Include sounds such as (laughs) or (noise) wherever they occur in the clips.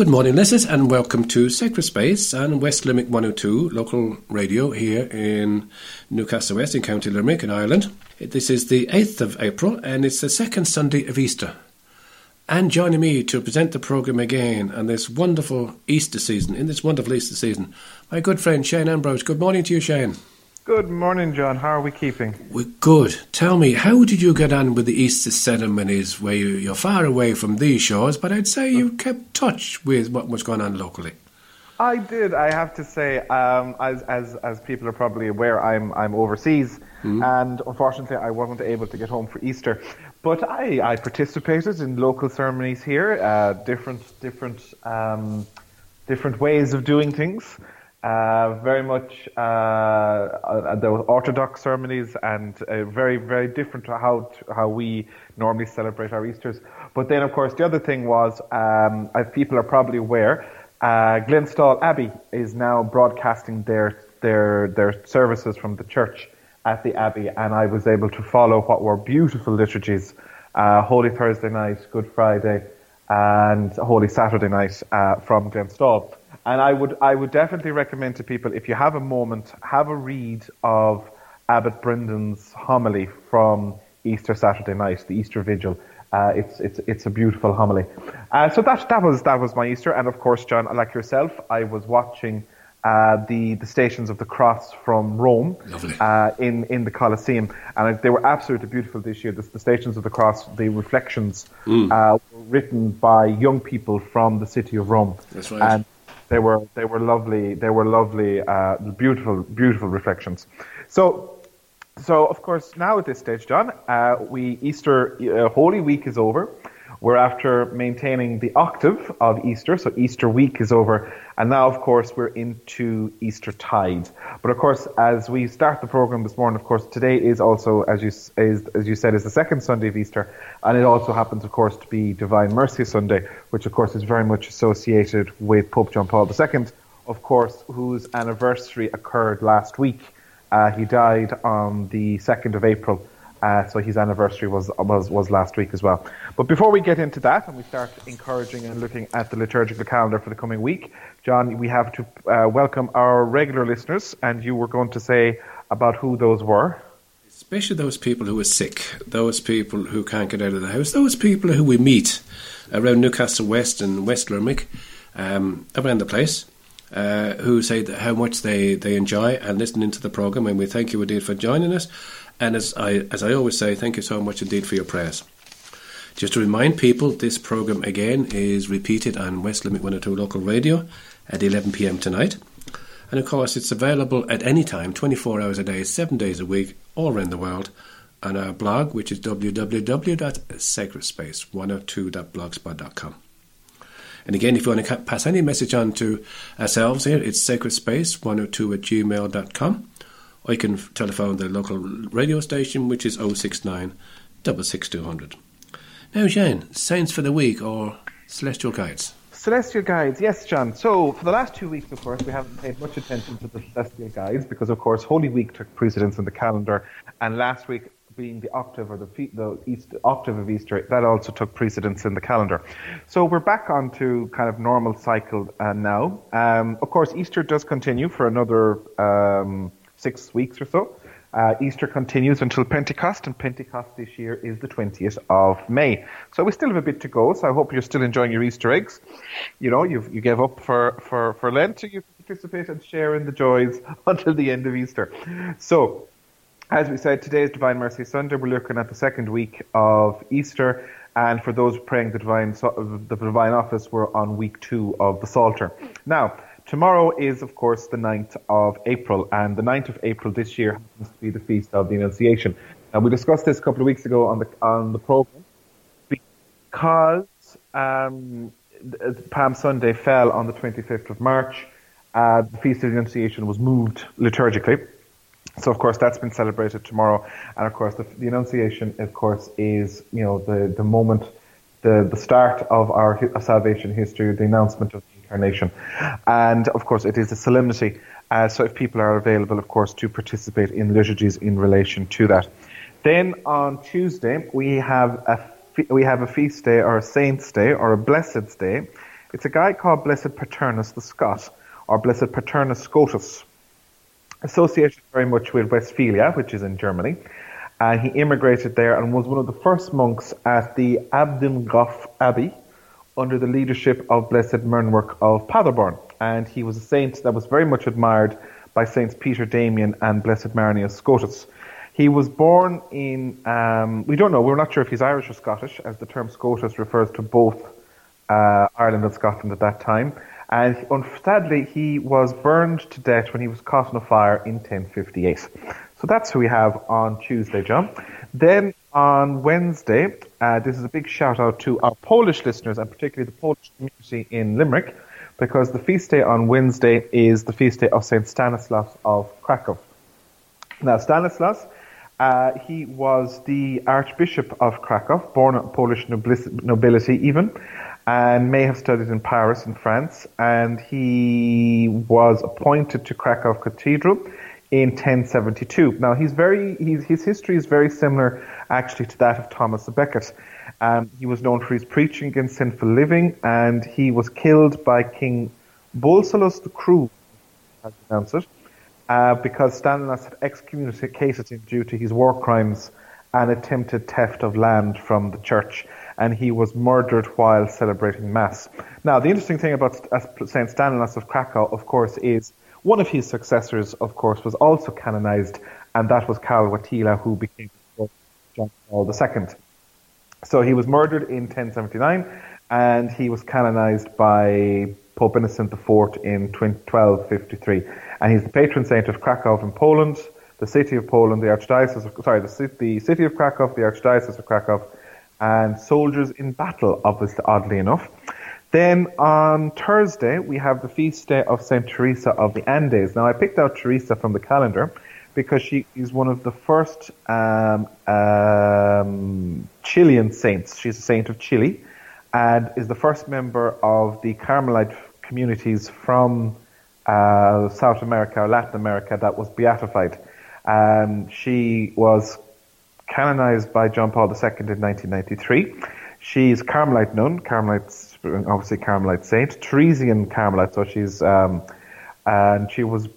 Good morning, listeners, and welcome to Sacred Space and West Limerick 102 local radio here in Newcastle West in County Limerick in Ireland. This is the 8th of April and it's the second Sunday of Easter. And joining me to present the programme again on this wonderful Easter season, in this wonderful Easter season, my good friend Shane Ambrose. Good morning to you, Shane. Good morning, John. How are we keeping? We're good. Tell me, how did you get on with the Easter ceremonies where you, are far away from these shores, but I'd say you kept touch with what was going on locally? I did. I have to say, um, as, as, as people are probably aware, I'm, I'm overseas, mm. and unfortunately, I wasn't able to get home for Easter. But I, I participated in local ceremonies here, uh, different, different, um, different ways of doing things. Uh, very much uh, uh, the Orthodox ceremonies and uh, very very different to how to how we normally celebrate our Easter's. But then of course the other thing was, um, as people are probably aware, uh, Glenstal Abbey is now broadcasting their their their services from the church at the Abbey, and I was able to follow what were beautiful liturgies: uh, Holy Thursday night, Good Friday, and Holy Saturday night from Glenstal. And I would, I would definitely recommend to people, if you have a moment, have a read of Abbot Brendan's homily from Easter Saturday night, the Easter Vigil. Uh, it's it's it's a beautiful homily. Uh, so that that was that was my Easter, and of course, John, like yourself, I was watching uh, the the Stations of the Cross from Rome uh, in in the Colosseum, and they were absolutely beautiful this year. The, the Stations of the Cross, the reflections mm. Uh, were written by young people from the city of Rome. That's right. And they were they were lovely. They were lovely, uh, beautiful, beautiful reflections. So. So of course now at this stage, John, uh, we Easter uh, Holy Week is over. We're after maintaining the octave of Easter, so Easter week is over, and now, of course, we're into Easter tide. But of course, as we start the program this morning, of course, today is also, as you is, as you said, is the second Sunday of Easter, and it also happens, of course, to be Divine Mercy Sunday, which of course is very much associated with Pope John Paul II, of course, whose anniversary occurred last week. Uh, he died on the second of April. Uh, so his anniversary was, was was last week as well. But before we get into that and we start encouraging and looking at the liturgical calendar for the coming week, John, we have to uh, welcome our regular listeners, and you were going to say about who those were. Especially those people who are sick, those people who can't get out of the house, those people who we meet around Newcastle West and West Limerick, um, around the place. Uh, who say how much they, they enjoy and listening to the program, and we thank you indeed for joining us. And as I, as I always say, thank you so much indeed for your prayers. Just to remind people, this programme again is repeated on West Limerick 102 local radio at 11 pm tonight. And of course, it's available at any time, 24 hours a day, 7 days a week, all around the world, on our blog, which is www.sacredspace102.blogspot.com. And again, if you want to pass any message on to ourselves here, it's sacredspace102 at gmail.com. I can telephone the local radio station, which is 069 66200. Now, Shane, Saints for the Week or Celestial Guides? Celestial Guides, yes, John. So, for the last two weeks, of course, we haven't paid much attention to the Celestial Guides because, of course, Holy Week took precedence in the calendar, and last week being the octave or the, the East, octave of Easter, that also took precedence in the calendar. So we're back onto kind of normal cycle uh, now. Um, of course, Easter does continue for another um, six weeks or so. Uh, Easter continues until Pentecost, and Pentecost this year is the 20th of May. So we still have a bit to go, so I hope you're still enjoying your Easter eggs. You know, you you gave up for, for, for Lent, so you participate and share in the joys (laughs) until the end of Easter. So, as we said, today is Divine Mercy Sunday. We're looking at the second week of Easter, and for those praying the Divine, the Divine Office, we're on week two of the Psalter. Now, Tomorrow is, of course, the 9th of April, and the 9th of April this year happens to be the feast of the Annunciation. And we discussed this a couple of weeks ago on the on the program because um, Palm Sunday fell on the 25th of March. Uh, the feast of the Annunciation was moved liturgically. So, of course, that's been celebrated tomorrow. And, of course, the, the Annunciation, of course, is, you know, the, the moment, the, the start of our salvation history, the announcement of incarnation. And of course, it is a solemnity. Uh, so if people are available, of course, to participate in liturgies in relation to that. Then on Tuesday, we have a we have a feast day or a saint's day or a blessed day. It's a guy called Blessed Paternus the Scot, or Blessed Paternus Scotus, associated very much with Westphalia, which is in Germany. And he immigrated there and was one of the first monks at the Abdinghof Abbey under the leadership of Blessed Meinwerk of Paderborn. And he was a saint that was very much admired by Saints Peter Damian and Blessed Marianus Scotus. He was born in, um, we don't know, we're not sure if he's Irish or Scottish, as the term Scotus refers to both uh, Ireland and Scotland at that time. And sadly, he was burned to death when he was caught in a fire in 1058. So that's who we have on Tuesday, John. Then on Wednesday, uh, this is a big shout out to our Polish listeners and particularly the Polish community in Limerick because the feast day on Wednesday is the feast day of St. Stanislaus of Krakow. Now, Stanislaus uh, he was the Archbishop of Krakow, born of Polish nobility even, and may have studied in Paris in France. And he was appointed to Krakow Cathedral in 1072. Now, he's very, he's, his history is very similar actually to that of Thomas à Becket. Um, he was known for his preaching against sinful living, and he was killed by King Boleslas the Cruel, as pronounce it, uh, because Stanislaus had excommunicated him due to his war crimes and attempted theft of land from the church, and he was murdered while celebrating Mass. Now, the interesting thing about St. Stanislaus of Krakow, of course, is one of his successors, of course, was also canonized, and that was Karl Wojtyla, who became John Paul II. So he was murdered in 1079, and he was canonized by Pope Innocent IV in 1253 and he's the patron saint of Krakow in Poland, the city of Poland, the archdiocese of sorry, the, the city of Krakow, the archdiocese of Krakow, and soldiers in battle, obviously, oddly enough. Then on Thursday we have the feast day of Saint Teresa of the Andes. Now I picked out Teresa from the calendar because she is one of the first um, um, Chilean saints. She's a saint of Chile and is the first member of the Carmelite communities from uh, South America or Latin America that was beatified. Um, she was canonized by John Paul II in 1993. She's Carmelite nun, Carmelite, obviously Carmelite saint, Teresian Carmelite, so she's, um, and she was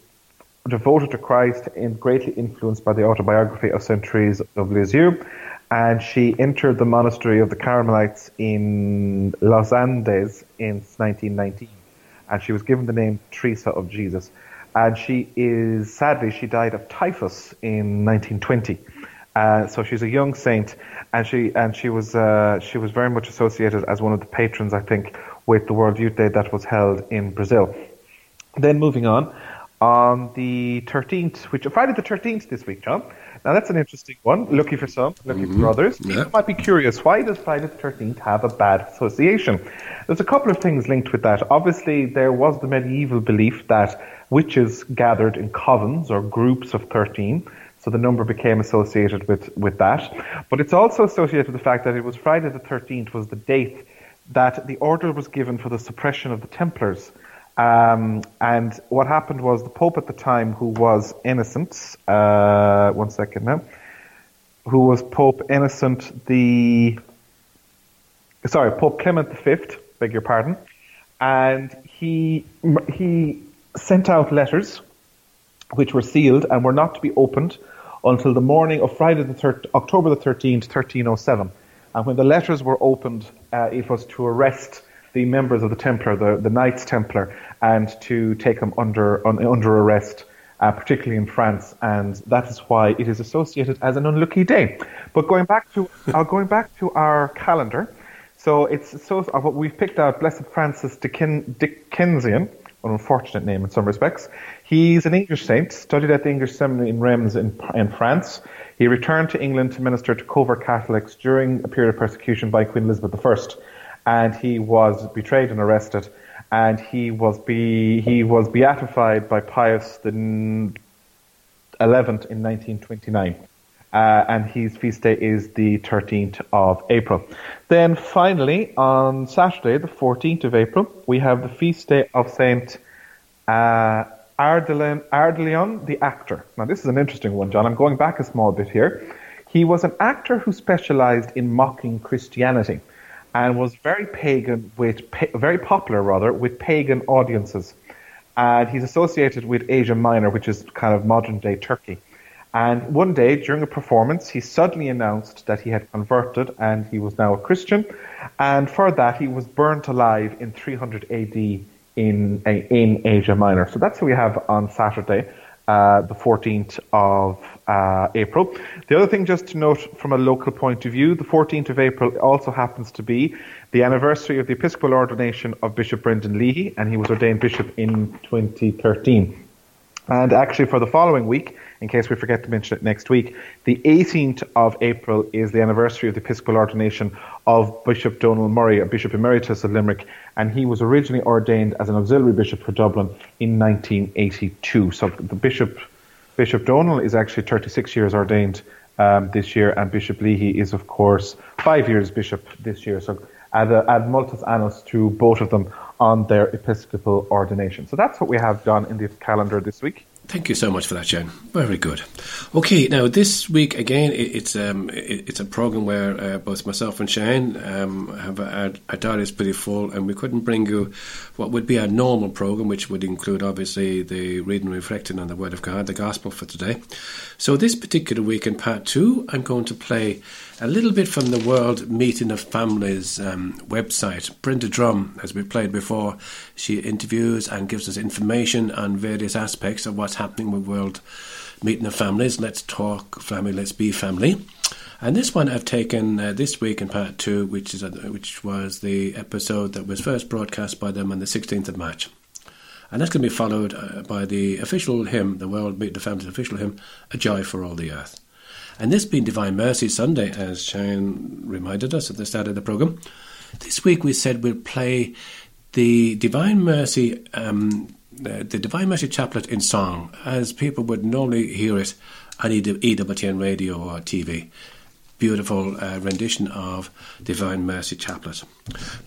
devoted to Christ and greatly influenced by the autobiography of Saint Therese of Lisieux. And she entered the monastery of the Carmelites in Los Andes in 1919 and she was given the name Teresa of Jesus. And she is, sadly, she died of typhus in 1920. Uh, so she's a young saint, and she and she was uh, she was very much associated as one of the patrons, I think, with the World Youth Day that was held in Brazil. Then moving on, on the 13th, which Friday the 13th this week, John. Now that's an interesting one. Lucky for some, lucky mm-hmm. for others. Yeah. You might be curious, why does Friday the 13th have a bad association? There's a couple of things linked with that. Obviously, there was the medieval belief that witches gathered in covens or groups of 13. So the number became associated with, with that. But it's also associated with the fact that it was Friday the 13th was the date that the order was given for the suppression of the Templars. Um, and what happened was the Pope at the time, who was Innocent, uh, one second now, who was Pope Innocent the, sorry, Pope Clement V, beg your pardon, and he he sent out letters which were sealed and were not to be opened until the morning of Friday the thir- October the 13th, 1307. And when the letters were opened, uh, it was to arrest the members of the Templar, the, the Knights Templar, and to take them under un, under arrest, uh, particularly in France, and that is why it is associated as an unlucky day. But going back to uh, going back to our calendar, so it's so uh, we've picked out Blessed Francis Dicken, Dickenson, an unfortunate name in some respects. He's an English saint, studied at the English seminary in Reims in, in France. He returned to England to minister to covert Catholics during a period of persecution by Queen Elizabeth I and he was betrayed and arrested, and he was be he was beatified by Pius the eleventh in 1929. Uh, and his feast day is the 13th of April. Then finally, on Saturday, the 14th of April, we have the feast day of Saint uh, Ardalion, the actor. Now, this is an interesting one, John. I'm going back a small bit here. He was an actor who specialized in mocking Christianity. and was very pagan with very popular rather with pagan audiences. And he's associated with Asia Minor, which is kind of modern day Turkey. And one day during a performance, he suddenly announced that he had converted and he was now a Christian. And for that, he was burnt alive in 300 AD in in Asia Minor. So that's what we have on Saturday, uh, the 14th of uh, April. The other thing, just to note from a local point of view, the 14th of April also happens to be the anniversary of the Episcopal ordination of Bishop Brendan Leahy, and he was ordained bishop in 2013. And actually, for the following week, in case we forget to mention it next week, the 18th of April is the anniversary of the Episcopal ordination of Bishop Donald Murray, a Bishop Emeritus of Limerick, and he was originally ordained as an auxiliary bishop for Dublin in 1982. So the Bishop Bishop Donald is actually 36 years ordained um, this year, and Bishop Leahy is, of course, five years bishop this year. So add, a, ad multos annos to both of them on their episcopal ordination. So that's what we have done in the calendar this week. Thank you so much for that, Jen. Very good. Okay, now this week again, it's um, it's a program where uh, both myself and Shane um, have our diary is pretty full, and we couldn't bring you what would be a normal program, which would include obviously the reading and reflecting on the Word of God, the Gospel for today. So this particular week in part two, I'm going to play a little bit from the World Meeting of Families um, website. Brenda Drum, as we played before, she interviews and gives us information on various aspects of what's happening with World Meeting of Families. Let's talk family, let's be family. And this one I've taken uh, this week in part two, which is uh, which was the episode that was first broadcast by them on the 16th of March. And that's going to be followed uh, by the official hymn, the World Meeting of Families official hymn, A Joy for All the Earth. And this being Divine Mercy Sunday, as Shane reminded us at the start of the programme, this week we said we'll play the Divine Mercy, um, the, the Divine Mercy Chaplet in song, as people would normally hear it on EWTN radio or TV. Beautiful uh, rendition of Divine Mercy Chaplet.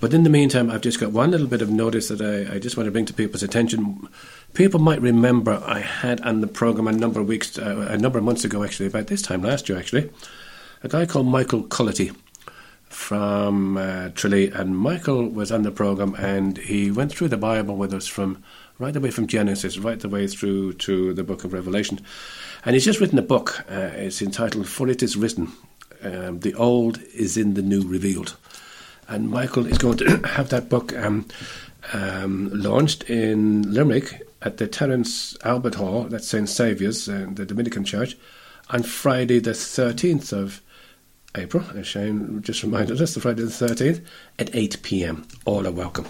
But in the meantime, I've just got one little bit of notice that I, I just want to bring to people's attention people might remember I had on the program a number of weeks, uh, a number of months ago, actually, about this time last year, actually, a guy called Michael Cullity from uh, Tralee, and Michael was on the program, and he went through the Bible with us from right away from Genesis, right the way through to the Book of Revelation, and he's just written a book. Uh, it's entitled "For It Is Written." Um, the old is in the new revealed, and Michael is going to (coughs) have that book um, um, launched in Limerick at the Terence Albert Hall, that's St. Saviour's, uh, the Dominican Church, on Friday the 13th of April, Shane just reminded us, the Friday the 13th, at 8 pm. All are welcome.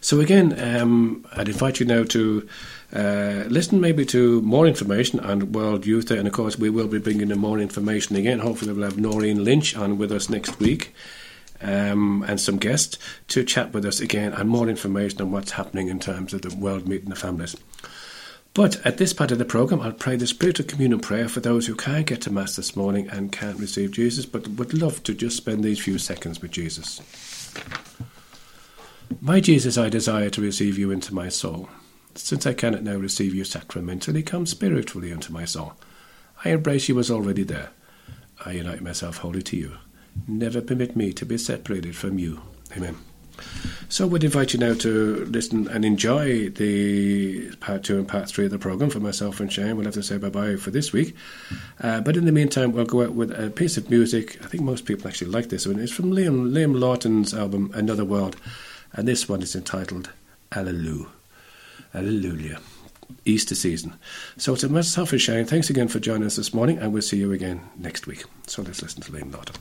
So, again, um, I'd invite you now to uh, listen maybe to more information on World Youth Day, and of course, we will be bringing in more information again. Hopefully, we'll have Noreen Lynch on with us next week um, and some guests to chat with us again and more information on what's happening in terms of the World Meeting of Families. But at this part of the programme, I'll pray the Spirit of Communion prayer for those who can't get to Mass this morning and can't receive Jesus, but would love to just spend these few seconds with Jesus. My Jesus, I desire to receive you into my soul. Since I cannot now receive you sacramentally, come spiritually into my soul. I embrace you as already there. I unite myself wholly to you. Never permit me to be separated from you. Amen. So, we'd invite you now to listen and enjoy the part two and part three of the programme for myself and Shane. We'll have to say bye bye for this week. Uh, but in the meantime, we'll go out with a piece of music. I think most people actually like this one. It's from Liam, Liam Lawton's album, Another World. And this one is entitled Alleluia. Alleluia. Easter season. So, to myself and Shane, thanks again for joining us this morning, and we'll see you again next week. So, let's listen to Liam Lawton.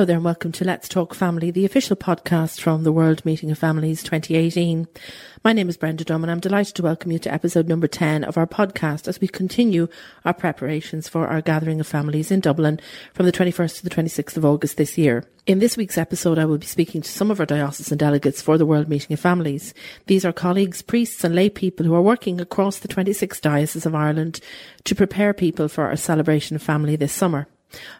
Hello there and welcome to Let's Talk Family, the official podcast from the World Meeting of Families 2018. My name is Brenda Drum and I'm delighted to welcome you to episode number 10 of our podcast as we continue our preparations for our gathering of families in Dublin from the 21st to the 26th of August this year. In this week's episode, I will be speaking to some of our diocesan delegates for the World Meeting of Families. These are colleagues, priests and lay people who are working across the 26 dioceses of Ireland to prepare people for our celebration of family this summer.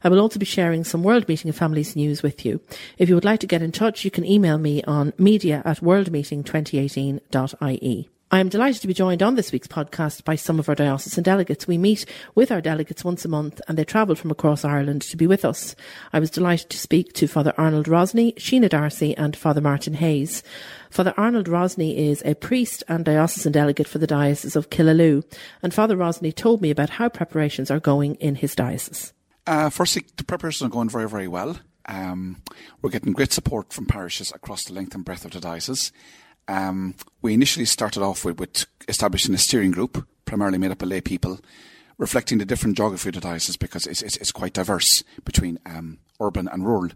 I will also be sharing some World Meeting of Families news with you. If you would like to get in touch, you can email me on media at worldmeeting2018.ie. I am delighted to be joined on this week's podcast by some of our diocesan delegates. We meet with our delegates once a month and they travel from across Ireland to be with us. I was delighted to speak to Father Arnold Rosny, Sheena Darcy and Father Martin Hayes. Father Arnold Rosny is a priest and diocesan delegate for the Diocese of Killaloe and Father Rosny told me about how preparations are going in his diocese. Uh, firstly, the preparations are going very, very well. Um, we're getting great support from parishes across the length and breadth of the diocese. Um, we initially started off with, with establishing a steering group, primarily made up of lay people, reflecting the different geography of the diocese because it's, it's, it's quite diverse between um, urban and rural.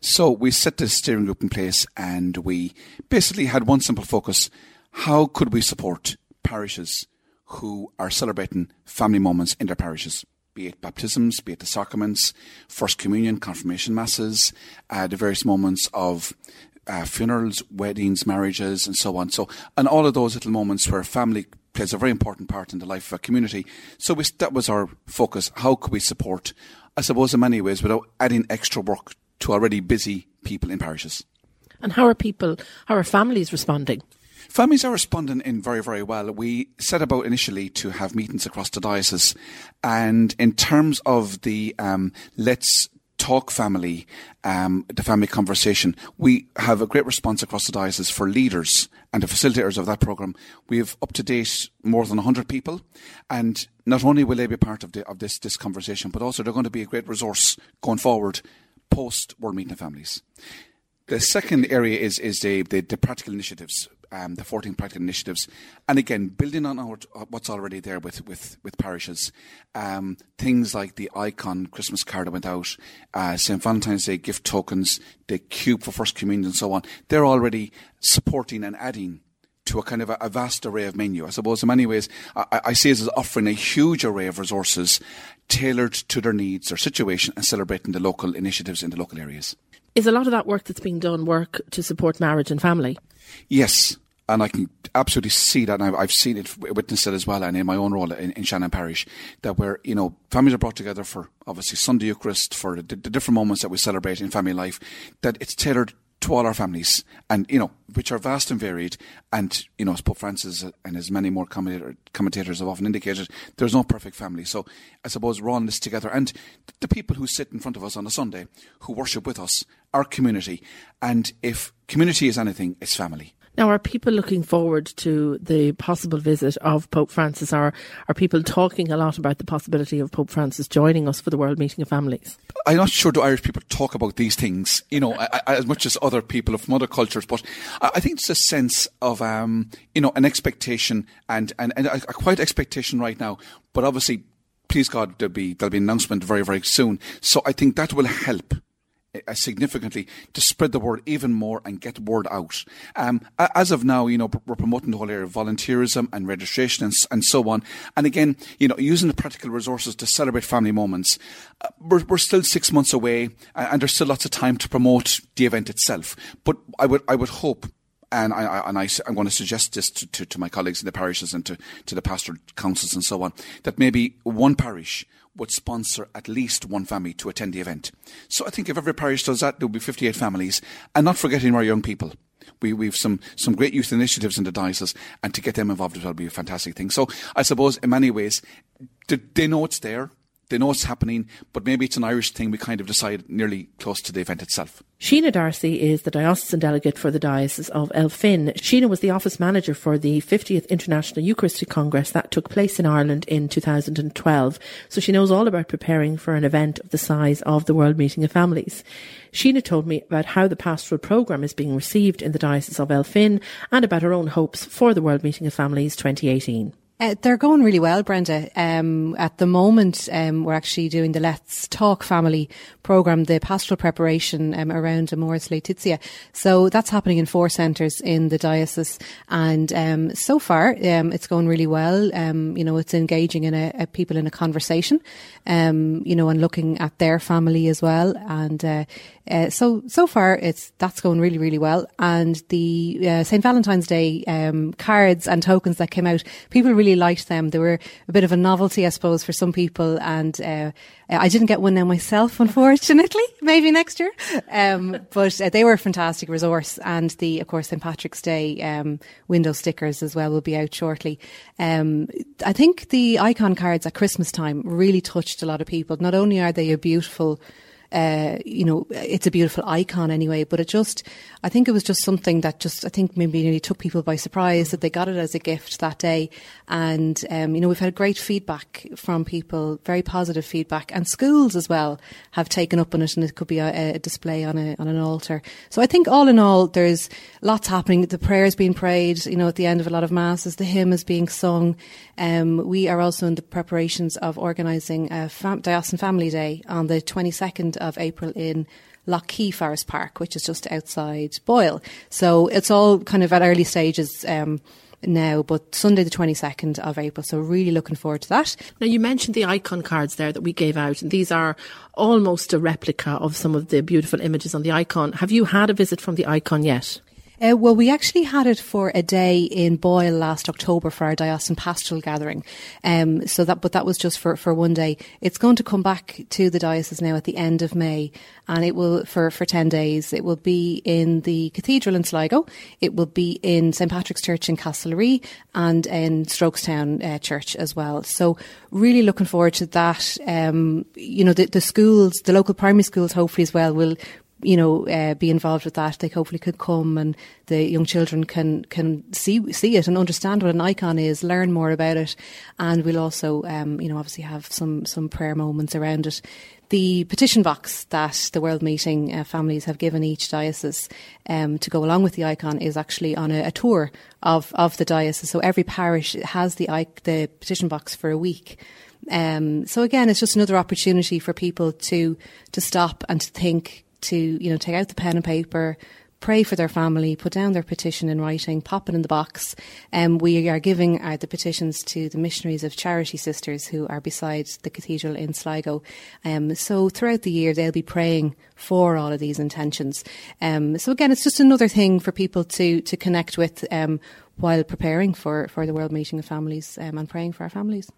So we set this steering group in place and we basically had one simple focus. How could we support parishes who are celebrating family moments in their parishes? Be it baptisms, be it the sacraments, First Communion, confirmation masses, uh, the various moments of uh, funerals, weddings, marriages, and so on. So, and all of those little moments where family plays a very important part in the life of a community. So we, that was our focus. How could we support, I suppose, in many ways, without adding extra work to already busy people in parishes? And how are people, how are families responding? Families are responding in very, very well. We set about initially to have meetings across the diocese, and in terms of the um, let's talk family, um, the family conversation, we have a great response across the diocese for leaders and the facilitators of that program. We have up to date more than 100 people, and not only will they be part of, the, of this, this conversation, but also they're going to be a great resource going forward post World Meeting of Families. The second area is is the, the, the practical initiatives, um, the 14 practical initiatives, and again building on our, what's already there with with, with parishes, um, things like the icon Christmas card that went out, uh, St Valentine's Day gift tokens, the cube for First Communion, and so on. They're already supporting and adding to a kind of a, a, vast array of menu. I suppose in many ways, I, I see it as offering a huge array of resources tailored to their needs, their situation, and celebrating the local initiatives in the local areas. Is a lot of that work that's being done work to support marriage and family? Yes, and I can absolutely see that. And I've seen it, witnessed it as well, and in my own role in, in Shannon Parish, that where you know families are brought together for obviously Sunday Eucharist, for the, the different moments that we celebrate in family life, that it's tailored to all our families, and you know, which are vast and varied. And you know, as Pope Francis and as many more commentator, commentators have often indicated, there's no perfect family. So I suppose we're in this together, and the people who sit in front of us on a Sunday, who worship with us, our community. And if community is anything, it's family. Now, are people looking forward to the possible visit of Pope Francis? Are are people talking a lot about the possibility of Pope Francis joining us for the World Meeting of Families? I'm not sure do Irish people talk about these things, you know, as much as other people from other cultures. But I think it's a sense of, um, you know, an expectation and, and, and a, a quiet expectation right now. But obviously, please God, there'll be there'll be an announcement very very soon. So I think that will help significantly to spread the word even more and get the word out. Um, as of now, you know, we're promoting the whole area of volunteerism and registration and, and so on. And again, you know, using the practical resources to celebrate family moments. Uh, we're, we're still six months away, and there's still lots of time to promote the event itself. But I would, I would hope and I, and I, am going to suggest this to, to, to, my colleagues in the parishes and to, to the pastoral councils and so on, that maybe one parish would sponsor at least one family to attend the event. So I think if every parish does that, there will be 58 families, and not forgetting our young people. We, we've some, some great youth initiatives in the diocese, and to get them involved will be a fantastic thing. So I suppose in many ways, they know it's there. They know it's happening, but maybe it's an Irish thing we kind of decide nearly close to the event itself. Sheena Darcy is the diocesan delegate for the Diocese of Elphin. Sheena was the office manager for the 50th International Eucharistic Congress that took place in Ireland in 2012, so she knows all about preparing for an event of the size of the World Meeting of Families. Sheena told me about how the pastoral programme is being received in the Diocese of Elphin and about her own hopes for the World Meeting of Families 2018. Uh, they're going really well, Brenda. Um, at the moment, um, we're actually doing the Let's Talk Family program, the pastoral preparation um, around Amoris Laetitia. So that's happening in four centres in the diocese, and um, so far um, it's going really well. Um, you know, it's engaging in a, a people in a conversation, you know, and looking at their family as well. And uh, uh, so so far it's that's going really really well. And the uh, St Valentine's Day um, cards and tokens that came out, people really liked them. They were a bit of a novelty, I suppose, for some people. And uh, I didn't get one now myself, (laughs) unfortunately. Maybe next year. Um, but uh, they were a fantastic resource. And the, of course, St Patrick's Day um, window stickers as well will be out shortly. Um, I think the icon cards at Christmas time really touched a lot of people. Not only are they a beautiful uh, you know, it's a beautiful icon anyway, but it just, I think it was just something that just, I think maybe nearly took people by surprise that they got it as a gift that day. And, um, you know, we've had great feedback from people, very positive feedback, and schools as well have taken up on it, and it could be a, a display on a, on an altar. So I think all in all, there's lots happening. The prayers being prayed, you know, at the end of a lot of masses, the hymn is being sung. Um, we are also in the preparations of organising a fam- Diocesan Family Day on the 22nd of April in Lough Key Forest Park, which is just outside Boyle. So it's all kind of at early stages. Um, now, but Sunday the 22nd of April. So really looking forward to that. Now, you mentioned the icon cards there that we gave out, and these are almost a replica of some of the beautiful images on the icon. Have you had a visit from the icon yet? Uh, well, we actually had it for a day in Boyle last October for our diocesan pastoral gathering. Um, so that, but that was just for, for one day. It's going to come back to the diocese now at the end of May, and it will for for ten days. It will be in the cathedral in Sligo. It will be in St Patrick's Church in Castlerea and in Strokestown uh, Church as well. So really looking forward to that. Um, you know, the, the schools, the local primary schools, hopefully as well will you know, uh, be involved with that. They hopefully could come and the young children can can see see it and understand what an icon is, learn more about it, and we'll also, um, you know, obviously have some some prayer moments around it. The petition box that the World Meeting uh, families have given each diocese um, to go along with the icon is actually on a, a tour of of the diocese. So every parish has the the petition box for a week. Um, so again, it's just another opportunity for people to to stop and to think to you know take out the pen and paper pray for their family put down their petition in writing pop it in the box. Um, we are giving uh, the petitions to the missionaries of charity sisters who are beside the cathedral in sligo. Um, so throughout the year they'll be praying for all of these intentions. Um, so again it's just another thing for people to to connect with um, while preparing for for the world meeting of families um, and praying for our families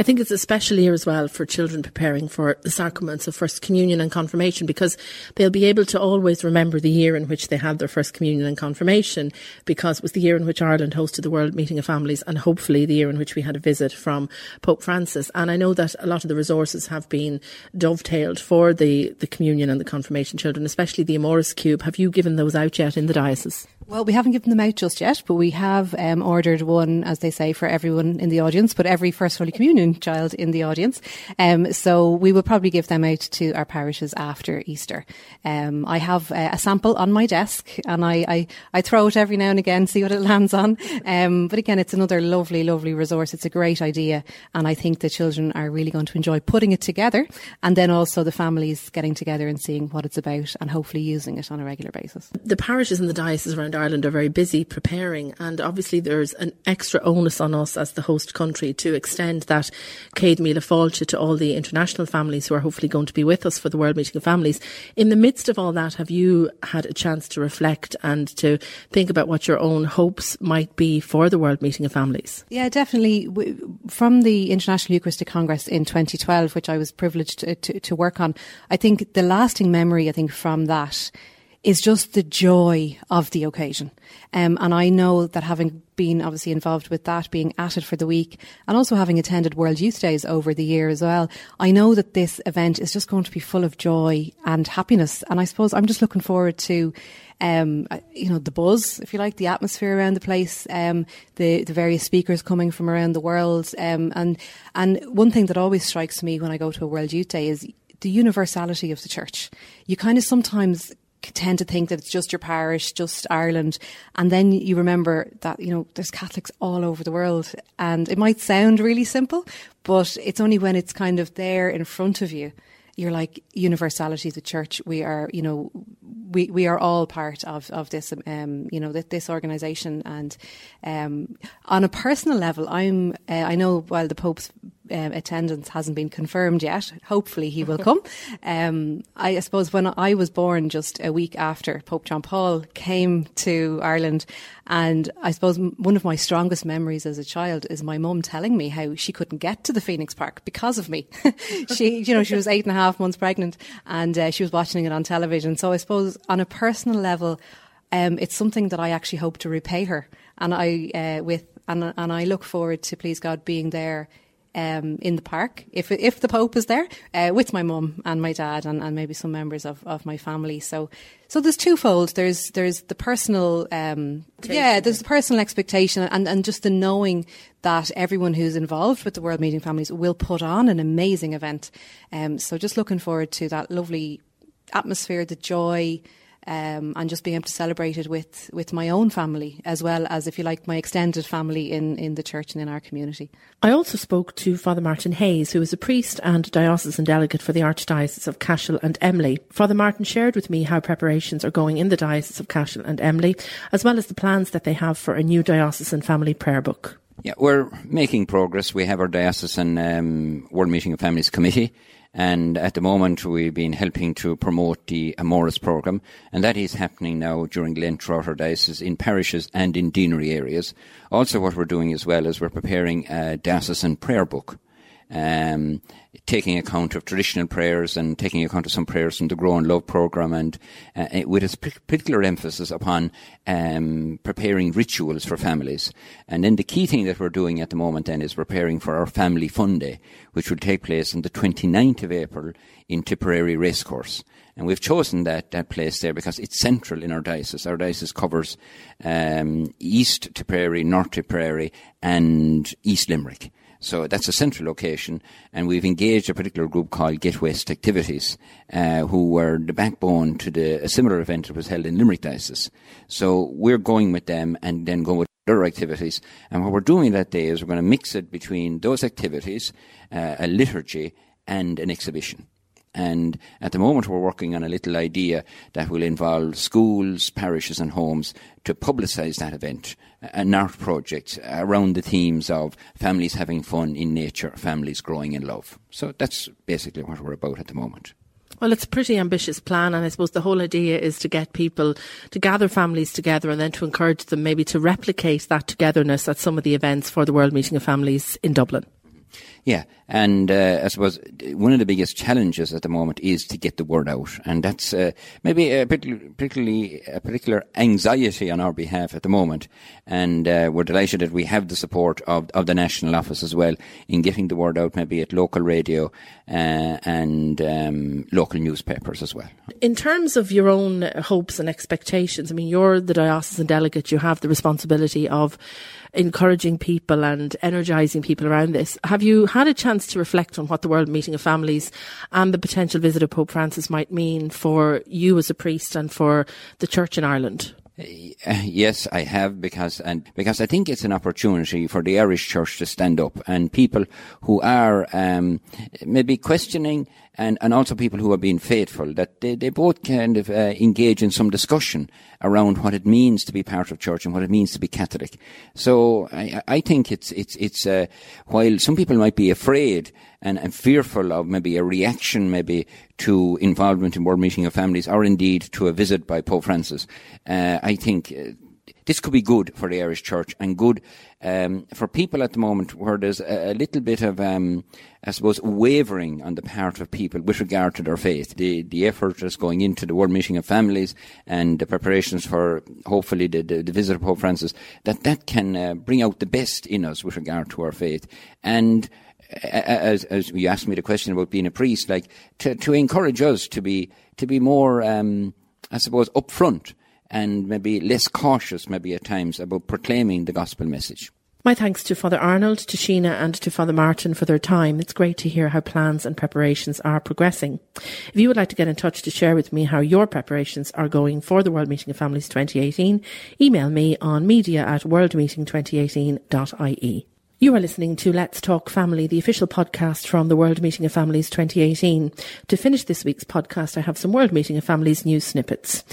I think it's a special year as well for children preparing for the sacraments of First Communion and Confirmation because they'll be able to always remember the year in which they had their First Communion and Confirmation because it was the year in which Ireland hosted the World Meeting of Families and hopefully the year in which we had a visit from Pope Francis. And I know that a lot of the resources have been dovetailed for the, the Communion and the Confirmation children, especially the Amoris Cube. Have you given those out yet in the diocese? Well, we haven't given them out just yet, but we have um, ordered one, as they say, for everyone in the audience, but every First Holy Communion child in the audience. Um, so we will probably give them out to our parishes after Easter. Um, I have uh, a sample on my desk and I, I, I, throw it every now and again, see what it (laughs) lands on. Um, but again, it's another lovely, lovely resource. It's a great idea. And I think the children are really going to enjoy putting it together and then also the families getting together and seeing what it's about and hopefully using it on a regular basis. The parishes and the dioceses around Ireland are very busy preparing and obviously there's an extra onus on us as the host country to extend that Céad Míle Fáilte to all the international families who are hopefully going to be with us for the World Meeting of Families. In the midst of all that, have you had a chance to reflect and to think about what your own hopes might be for the World Meeting of Families? Yeah, definitely. From the International Eucharistic Congress in 2012, which I was privileged to, to, to work on, I think the lasting memory, I think, from that is just the joy of the occasion. Um, and I know that having been obviously involved with that, being at it for the week, and also having attended World Youth Days over the year as well, I know that this event is just going to be full of joy and happiness. And I suppose I'm just looking forward to um, you know, the buzz, if you like, the atmosphere around the place, um, the the various speakers coming from around the world, um, and and one thing that always strikes me when I go to a World Youth Day is the universality of the church. You kind of sometimes tend to think that it's just your parish, just Ireland, and then you remember that you know there's Catholics all over the world, and it might sound really simple, but it's only when it's kind of there in front of you you're like universality of the church. We are, you know, we, we are all part of, of this, um, you know, this, this organization. And, um, on a personal level, I'm, uh, I know while the Pope's um, attendance hasn't been confirmed yet. Hopefully, he will come. (laughs) Um, I, I, suppose when I was born, just a week after Pope John Paul came to Ireland, and I suppose one of my strongest memories as a child is my mum telling me how she couldn't get to the Phoenix Park because of me. (laughs) she, you know, she was eight and a half months pregnant, and uh, she was watching it on television. So I suppose on a personal level. Um, it's something that I actually hope to repay her, and I uh, with and and I look forward to please God being there um, in the park if if the Pope is there uh, with my mum and my dad and, and maybe some members of, of my family. So so there's twofold. There's there's the personal um, yeah there's the personal expectation and, and just the knowing that everyone who's involved with the World Meeting Families will put on an amazing event. Um, so just looking forward to that lovely atmosphere, the joy um, and just being able to celebrate it with, with my own family as well as, if you like, my extended family in, in the church and in our community. I also spoke to Father Martin Hayes, who is a priest and diocesan delegate for the Archdiocese of Cashel and Emly. Father Martin shared with me how preparations are going in the Diocese of Cashel and Emly, as well as the plans that they have for a new diocesan family prayer book. Yeah, we're making progress. We have our diocesan um, World Meeting of Families Committee, and at the moment, we've been helping to promote the Amoris program, and that is happening now during Lent throughout diocese in parishes and in deanery areas. Also, what we're doing as well is we're preparing a diocesan prayer book. Um, taking account of traditional prayers and taking account of some prayers from the Grow in Love program, and uh, with a particular emphasis upon um, preparing rituals for families. And then the key thing that we're doing at the moment then is preparing for our Family Fun Day, which will take place on the 29th of April in Tipperary Racecourse. And we've chosen that, that place there because it's central in our diocese. Our diocese covers um, East Tipperary, North Tipperary, and East Limerick. So that's a central location, and we've engaged a particular group called Get West Activities, uh, who were the backbone to the, a similar event that was held in Limerick Diocese. So we're going with them and then going with other activities. And what we're doing that day is we're going to mix it between those activities, uh, a liturgy, and an exhibition. And at the moment, we're working on a little idea that will involve schools, parishes, and homes to publicise that event, an art project around the themes of families having fun in nature, families growing in love. So that's basically what we're about at the moment. Well, it's a pretty ambitious plan, and I suppose the whole idea is to get people to gather families together and then to encourage them maybe to replicate that togetherness at some of the events for the World Meeting of Families in Dublin. Yeah, and uh, I suppose one of the biggest challenges at the moment is to get the word out, and that's uh, maybe a particularly a particular anxiety on our behalf at the moment. And uh, we're delighted that we have the support of, of the national office as well in getting the word out, maybe at local radio uh, and um, local newspapers as well. In terms of your own hopes and expectations, I mean, you're the diocesan delegate; you have the responsibility of encouraging people and energising people around this. Have you had a chance to reflect on what the World Meeting of Families and the potential visit of Pope Francis might mean for you as a priest and for the Church in Ireland? Uh, yes, I have because and because I think it's an opportunity for the Irish Church to stand up and people who are um, maybe questioning and, and also people who are being faithful that they, they both kind of uh, engage in some discussion around what it means to be part of church and what it means to be Catholic. So I, I think it's it's it's uh, while some people might be afraid and, and fearful of maybe a reaction maybe to involvement in World Meeting of Families or indeed to a visit by Pope Francis, uh, I think uh, this could be good for the Irish Church and good um, for people at the moment where there's a, a little bit of, um, I suppose, wavering on the part of people with regard to their faith. The the effort that's going into the World Meeting of Families and the preparations for hopefully the, the, the visit of Pope Francis, that that can uh, bring out the best in us with regard to our faith. And as, as you asked me the question about being a priest, like to, to encourage us to be to be more, um, I suppose, upfront and maybe less cautious, maybe at times, about proclaiming the gospel message. My thanks to Father Arnold, to Sheena, and to Father Martin for their time. It's great to hear how plans and preparations are progressing. If you would like to get in touch to share with me how your preparations are going for the World Meeting of Families 2018, email me on media at worldmeeting2018.ie. You are listening to Let's Talk Family, the official podcast from the World Meeting of Families 2018. To finish this week's podcast, I have some World Meeting of Families news snippets.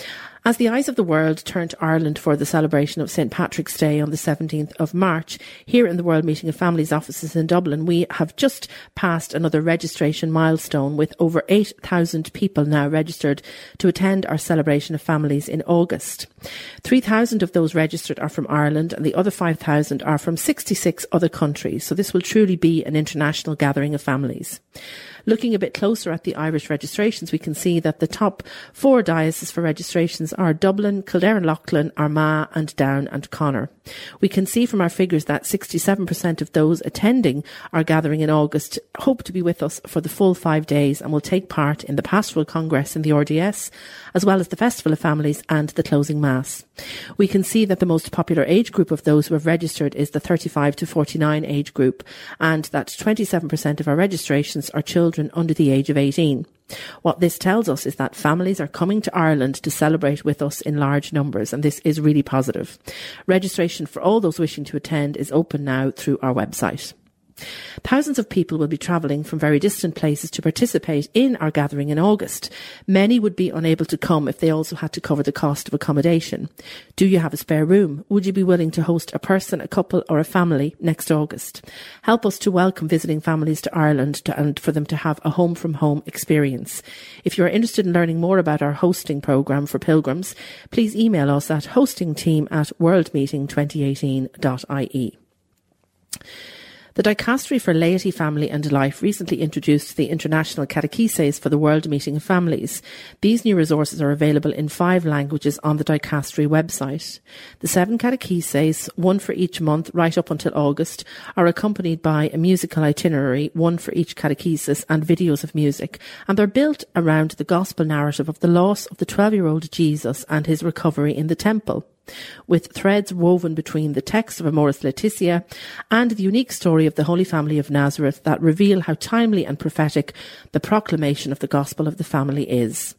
As the eyes of the world turn to Ireland for the celebration of St. Patrick's Day on the 17th of March, here in the World Meeting of Families offices in Dublin, we have just passed another registration milestone with over 8,000 people now registered to attend our celebration of families in August. 3,000 of those registered are from Ireland and the other 5,000 are from 66 other countries. So this will truly be an international gathering of families. Looking a bit closer at the Irish registrations, we can see that the top four dioceses for registrations are Dublin, Kildare and Leighlin, Armagh and Down and Connor. We can see from our figures that 67% of those attending our gathering in August hope to be with us for the full five days and will take part in the Pastoral Congress in the RDS, as well as the Festival of Families and the closing Mass. We can see that the most popular age group of those who have registered is the 35 to 49 age group, and that 27% of our registrations are children under the age of 18. What this tells us is that families are coming to Ireland to celebrate with us in large numbers, and this is really positive. Registration for all those wishing to attend is open now through our website. Thousands of people will be travelling from very distant places to participate in our gathering in August. Many would be unable to come if they also had to cover the cost of accommodation. Do you have a spare room? Would you be willing to host a person, a couple or a family next August? Help us to welcome visiting families to Ireland to, and for them to have a home from home experience. If you are interested in learning more about our hosting programme for pilgrims, please email us at hostingteam at worldmeeting2018.ie. The Dicastery for Laity, Family and Life recently introduced the International Catecheses for the World Meeting of Families. These new resources are available in five languages on the Dicastery website. The seven catecheses, one for each month right up until August, are accompanied by a musical itinerary, one for each catechesis, and videos of music, and they're built around the gospel narrative of the loss of the 12-year-old Jesus and his recovery in the temple with threads woven between the text of Amoris Laetitia and the unique story of the Holy Family of Nazareth that reveal how timely and prophetic the proclamation of the Gospel of the Family is.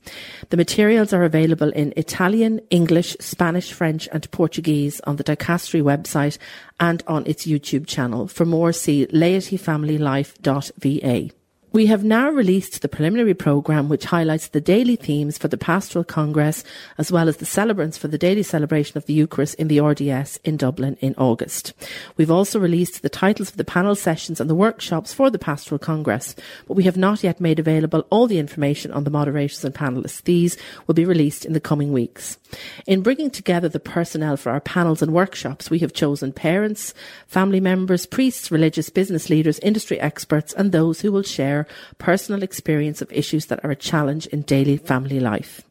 The materials are available in Italian, English, Spanish, French and Portuguese on the Dicastery website and on its YouTube channel. For more, see laityfamilylife.va. We have now released the preliminary programme which highlights the daily themes for the Pastoral Congress as well as the celebrants for the daily celebration of the Eucharist in the RDS in Dublin in August. We've also released the titles of the panel sessions and the workshops for the Pastoral Congress, but we have not yet made available all the information on the moderators and panellists. These will be released in the coming weeks. In bringing together the personnel for our panels and workshops, we have chosen parents, family members, priests, religious business leaders, industry experts, and those who will share personal experience of issues that are a challenge in daily family life.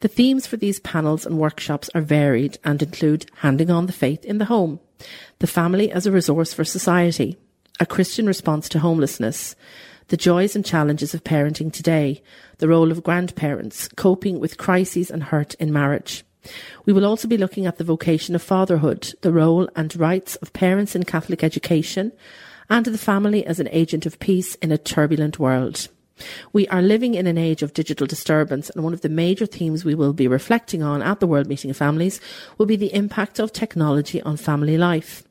The themes for these panels and workshops are varied and include handing on the faith in the home, the family as a resource for society, a Christian response to homelessness, the joys and challenges of parenting today, the role of grandparents, coping with crises and hurt in marriage. We will also be looking at the vocation of fatherhood, the role and rights of parents in Catholic education, and the family as an agent of peace in a turbulent world. We are living in an age of digital disturbance, and one of the major themes we will be reflecting on at the World Meeting of Families will be the impact of technology on family life.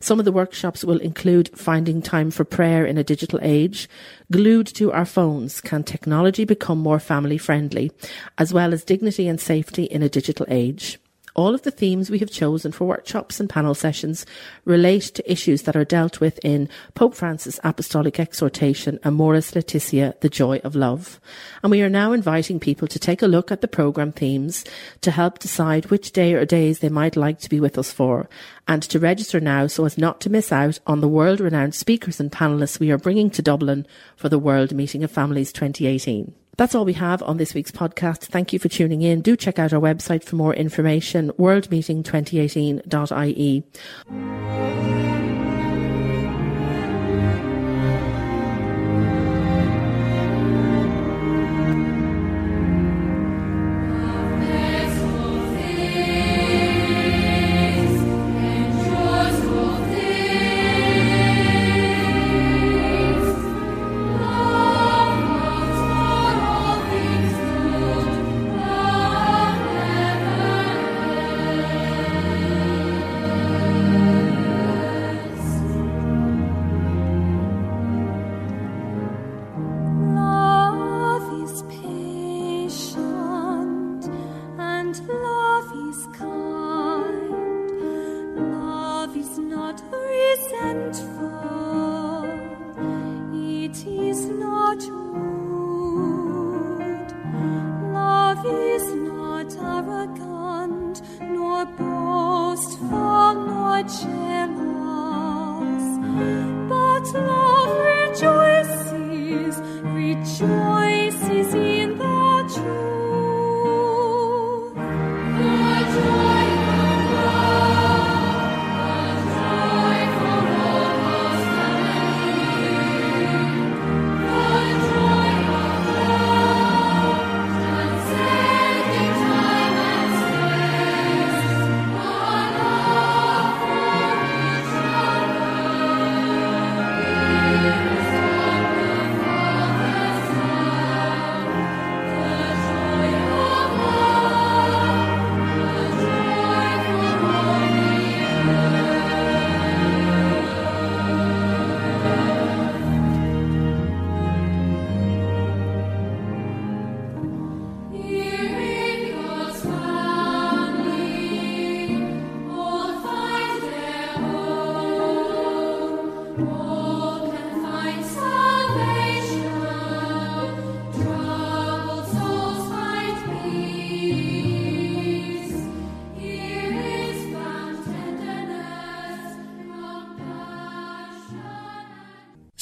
Some of the workshops will include finding time for prayer in a digital age, glued to our phones, can technology become more family friendly, as well as dignity and safety in a digital age. All of the themes we have chosen for workshops and panel sessions relate to issues that are dealt with in Pope Francis' Apostolic Exhortation, Amoris Laetitia, the Joy of Love. And we are now inviting people to take a look at the programme themes to help decide which day or days they might like to be with us for, and to register now so as not to miss out on the world renowned speakers and panellists we are bringing to Dublin for the World Meeting of Families 2018. That's all we have on this week's podcast. Thank you for tuning in. Do check out our website for more information, worldmeeting2018.ie.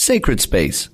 Sacred Space.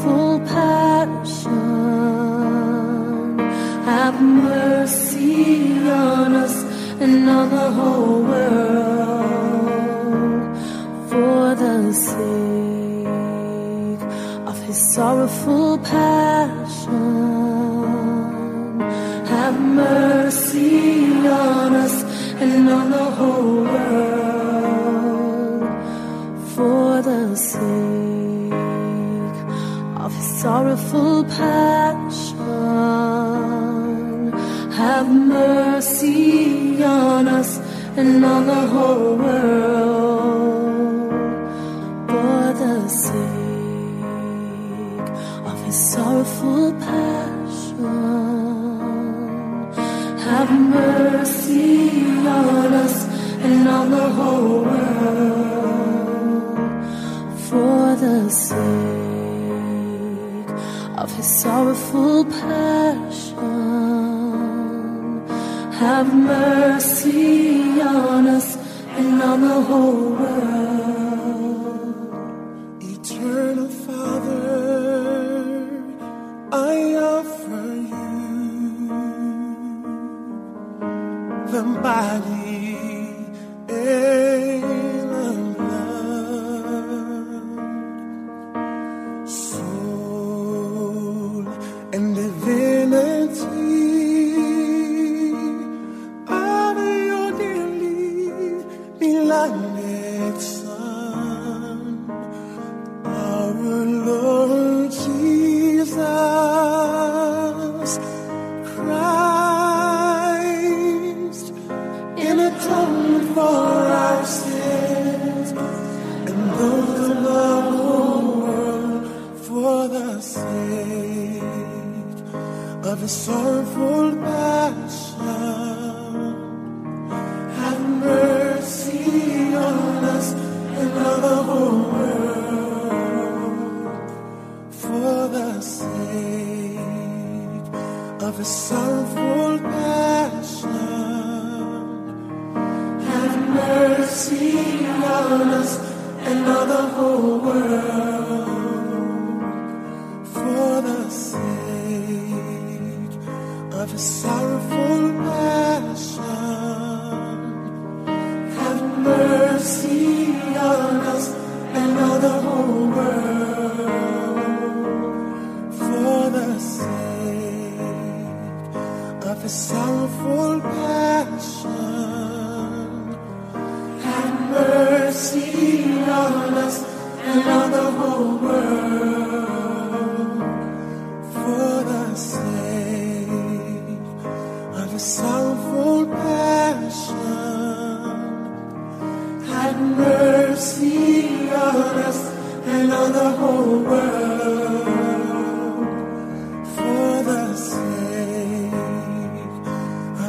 full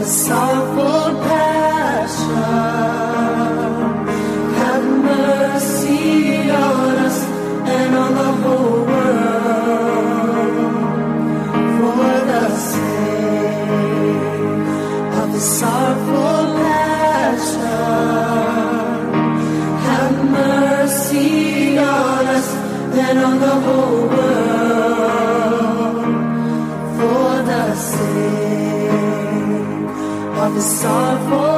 the sorrowful.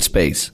Space.